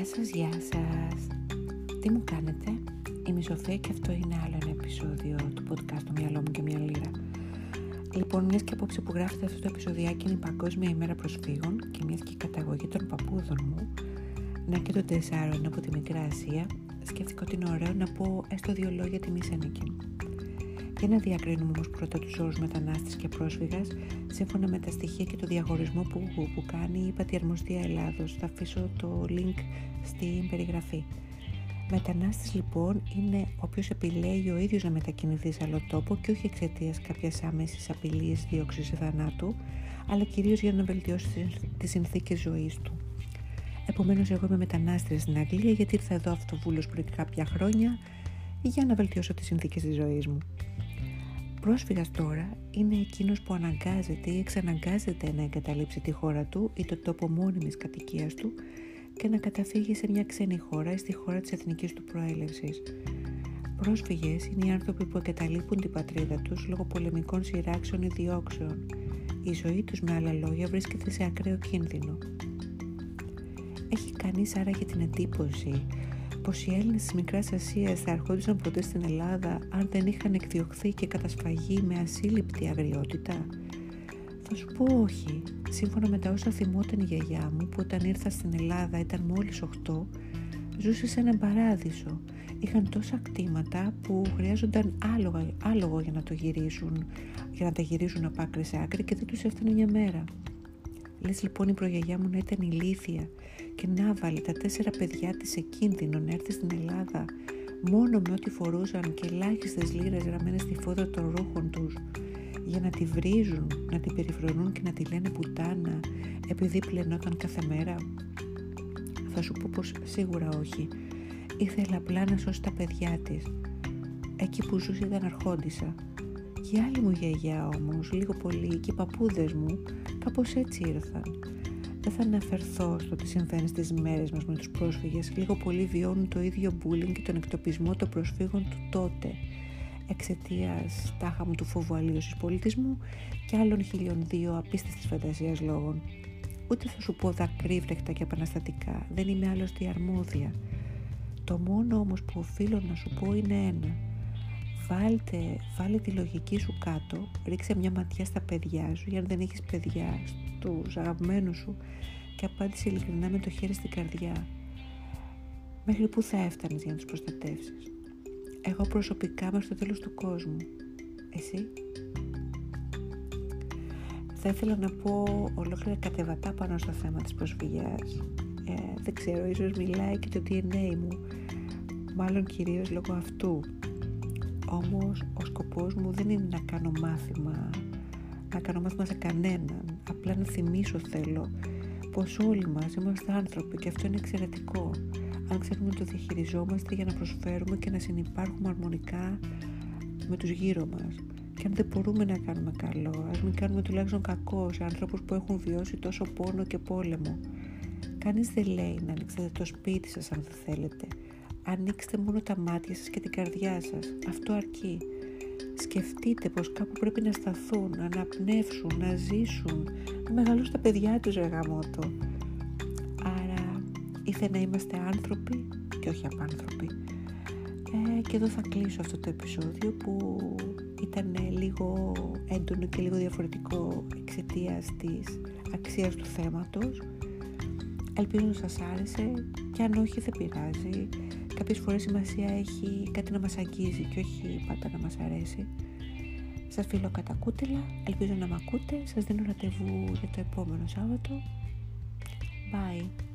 Γεια σας, γεια σας. Τι μου κάνετε; Είμαι η Σοφία και αυτό είναι άλλο ένα επεισόδιο του podcast «Το μυαλό μου και μια λίρα». Λοιπόν, μιας και απόψε που γράφετε αυτό το επεισοδιάκι είναι η Παγκόσμια ημέρα προσφύγων και μιας και η καταγωγή των παππούδων μου, να και το τεσσάρο είναι από τη Μικρά Ασία, σκέφτηκα ότι είναι ωραίο να πω έστω δύο λόγια τη Μισένικη. Για να διακρίνουμε όμως πρώτα τους όρους μετανάστες και πρόσφυγα, σύμφωνα με τα στοιχεία και το διαχωρισμό που, που κάνει η Πατιαρμοστία Ελλάδος. Θα αφήσω το link στην περιγραφή. Μετανάστες λοιπόν είναι όποιο επιλέγει ο ίδιος να μετακινηθεί σε άλλο τόπο και όχι εξαιτίας κάποιας άμεσης απειλής, δίωξης ή θανάτου, αλλά κυρίως για να βελτιώσει τις συνθήκες ζωής του. Επομένως, εγώ είμαι μετανάστρια στην Αγγλία γιατί ήρθα εδώ αυτοβούλος πριν κάποια χρόνια για να βελτιώσω τις συνθήκες της ζωής μου. Πρόσφυγας τώρα είναι εκείνος που αναγκάζεται ή εξαναγκάζεται να εγκαταλείψει τη χώρα του ή το τόπο μόνιμης κατοικίας του και να καταφύγει σε μια ξένη χώρα ή στη χώρα της εθνικής του προέλευσης. Πρόσφυγες είναι οι άνθρωποι που εγκαταλείπουν την πατρίδα τους λόγω πολεμικών σειράξεων ή διώξεων. Η ζωή τους με άλλα λόγια βρίσκεται σε ακραίο κίνδυνο. Έχει κανείς άραγε την εντύπωση πως οι Έλληνες της Μικράς Ασίας θα ερχόντουσαν ποτέ στην Ελλάδα αν δεν είχαν εκδιωχθεί και κατασφαγεί με ασύλληπτη αγριότητα; Θα σου πω όχι. Σύμφωνα με τα όσα θυμόταν η γιαγιά μου που όταν ήρθα στην Ελλάδα ήταν μόλις 8, ζούσε σε έναν παράδεισο. Είχαν τόσα κτήματα που χρειάζονταν άλογο, άλογο για να το γυρίσουν, για να τα γυρίσουν από άκρη σε άκρη και δεν τους έφτανε μια μέρα. Λες λοιπόν η προγιαγιά μου να ήταν ηλίθια και να βάλει τα τέσσερα παιδιά της σε κίνδυνο να έρθει στην Ελλάδα μόνο με ό,τι φορούσαν και ελάχιστες λίρες γραμμένες στη φόδρα των ρούχων τους για να τη βρίζουν, να την περιφρονούν και να τη λένε πουτάνα επειδή πλενόταν κάθε μέρα. Θα σου πω πως σίγουρα όχι. Ήθελα απλά να σώσει τα παιδιά της. Εκεί που ζούσε ήταν αρχόντισα. Και η άλλη μου γιαγιά όμως, λίγο πολύ, και οι παππούδες μου, κάπως έτσι ήρθαν. Δεν θα αναφερθώ στο τι συμβαίνει στις μέρες μας με τους πρόσφυγες. Λίγο πολύ βιώνουν το ίδιο bullying και τον εκτοπισμό των προσφύγων του τότε εξαιτίας τάχα μου του φόβου αλλίωσης πολιτισμού και άλλων χιλιών δύο απίστευτης φαντασίας λόγων. Ούτε θα σου πω δακρύβρεχτα και επαναστατικά, δεν είμαι άλλωστε αρμόδια. Το μόνο όμως που οφείλω να σου πω είναι ένα. Βάλτε, βάλε τη λογική σου κάτω, ρίξε μια ματιά στα παιδιά σου, για να δεν έχεις παιδιά, στους αγαπημένους σου και απάντησε ειλικρινά με το χέρι στην καρδιά. Μέχρι πού θα έφτανες για να τους προστατεύσεις; Εγώ προσωπικά είμαι στο τέλος του κόσμου. Εσύ; Θα ήθελα να πω ολόκληρα κατεβατά πάνω στο θέμα της προσφυγιάς. Ε, δεν ξέρω, ίσως μιλάει και το DNA μου. Μάλλον κυρίως λόγω αυτού. Όμως ο σκοπός μου δεν είναι να κάνω μάθημα, να κάνω μάθημα σε κανέναν. Απλά να θυμίσω θέλω πως όλοι μας είμαστε άνθρωποι και αυτό είναι εξαιρετικό αν ξέρουμε να το διαχειριζόμαστε για να προσφέρουμε και να συνεπάρχουμε αρμονικά με τους γύρω μας. Και αν δεν μπορούμε να κάνουμε καλό, ας μην κάνουμε τουλάχιστον κακό σε ανθρώπους που έχουν βιώσει τόσο πόνο και πόλεμο. Κανείς δεν λέει να ανοίξετε το σπίτι σας αν δεν θέλετε. Ανοίξτε μόνο τα μάτια σας και την καρδιά σας. Αυτό αρκεί. Σκεφτείτε πως κάπου πρέπει να σταθούν, να αναπνεύσουν, να ζήσουν, να μεγαλώσουν τα παιδιά τους ρε Ήθε να είμαστε άνθρωποι και όχι απάνθρωποι. Ε, και εδώ θα κλείσω αυτό το επεισόδιο που ήταν λίγο έντονο και λίγο διαφορετικό εξαιτίας της αξίας του θέματος. Ελπίζω να σας άρεσε και αν όχι δεν πειράζει. Κάποιες φορές σημασία έχει κάτι να μας αγγίζει και όχι πάντα να μας αρέσει. Σας φιλώ κατά κούτελα, ελπίζω να με ακούτε. Σας δίνω ραντεβού για το επόμενο Σάββατο. Bye.